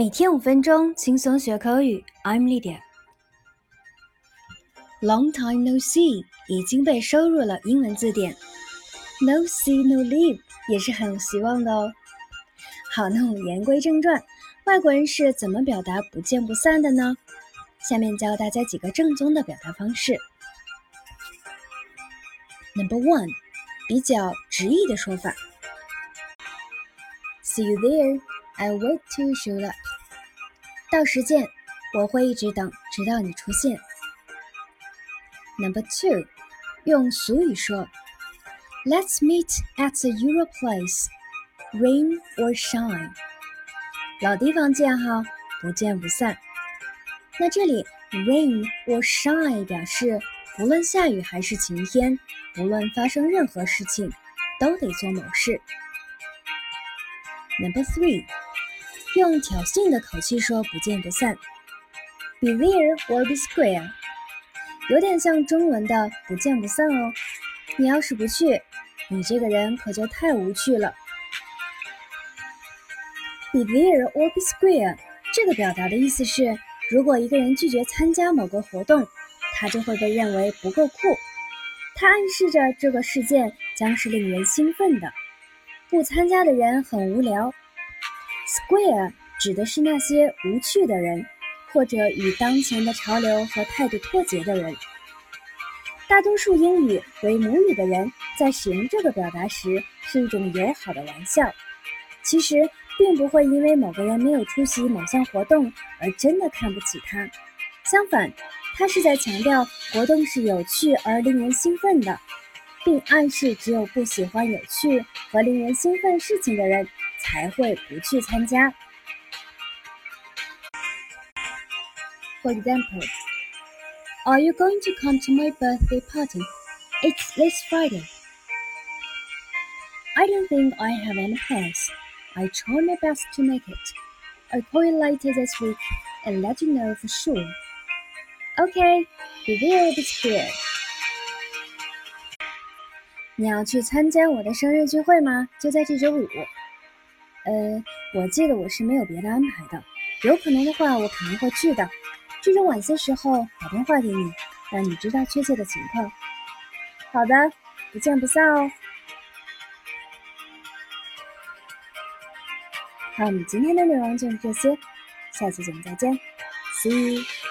每天五分钟，轻松学口语。I'm Lydia。Long time no see 已经被收入了英文字典。No see no leave 也是很有希望的哦。好，那我们言归正传，外国人是怎么表达不见不散的呢？下面教大家几个正宗的表达方式。Number one，比较直译的说法。See you there. I'll wait to show up. 到时见，我会一直等，直到你出现。Number two，用俗语说，Let's meet at the Euro place, rain or shine。老地方见哈，不见不散。那这里 rain or shine 表示不论下雨还是晴天，不论发生任何事情，都得做某事。Number three，用挑衅的口气说“不见不散 ”，Be there or be square，有点像中文的“不见不散”哦。你要是不去，你这个人可就太无趣了。Be there or be square，这个表达的意思是，如果一个人拒绝参加某个活动，他就会被认为不够酷。它暗示着这个事件将是令人兴奋的。不参加的人很无聊。Square 指的是那些无趣的人，或者与当前的潮流和态度脱节的人。大多数英语为母语的人在使用这个表达时是一种友好的玩笑，其实并不会因为某个人没有出席某项活动而真的看不起他。相反，他是在强调活动是有趣而令人兴奋的。并暗示只有不喜欢有趣和令人兴奋事情的人才会不去参加。For example, Are you going to come to my birthday party? It's this Friday. I don't think I have any plans. I try my best to make it. I'll call you later this week and let you know for sure. Okay, be there be square. 你要去参加我的生日聚会吗？就在这周五。 呃，我记得我是没有别的安排的，有可能的话我肯定会去的。这种晚些时候打电话给你，让你知道确切的情况。好的，不见不散哦。好，我们今天的内容就是这些，下期节目再见，See you。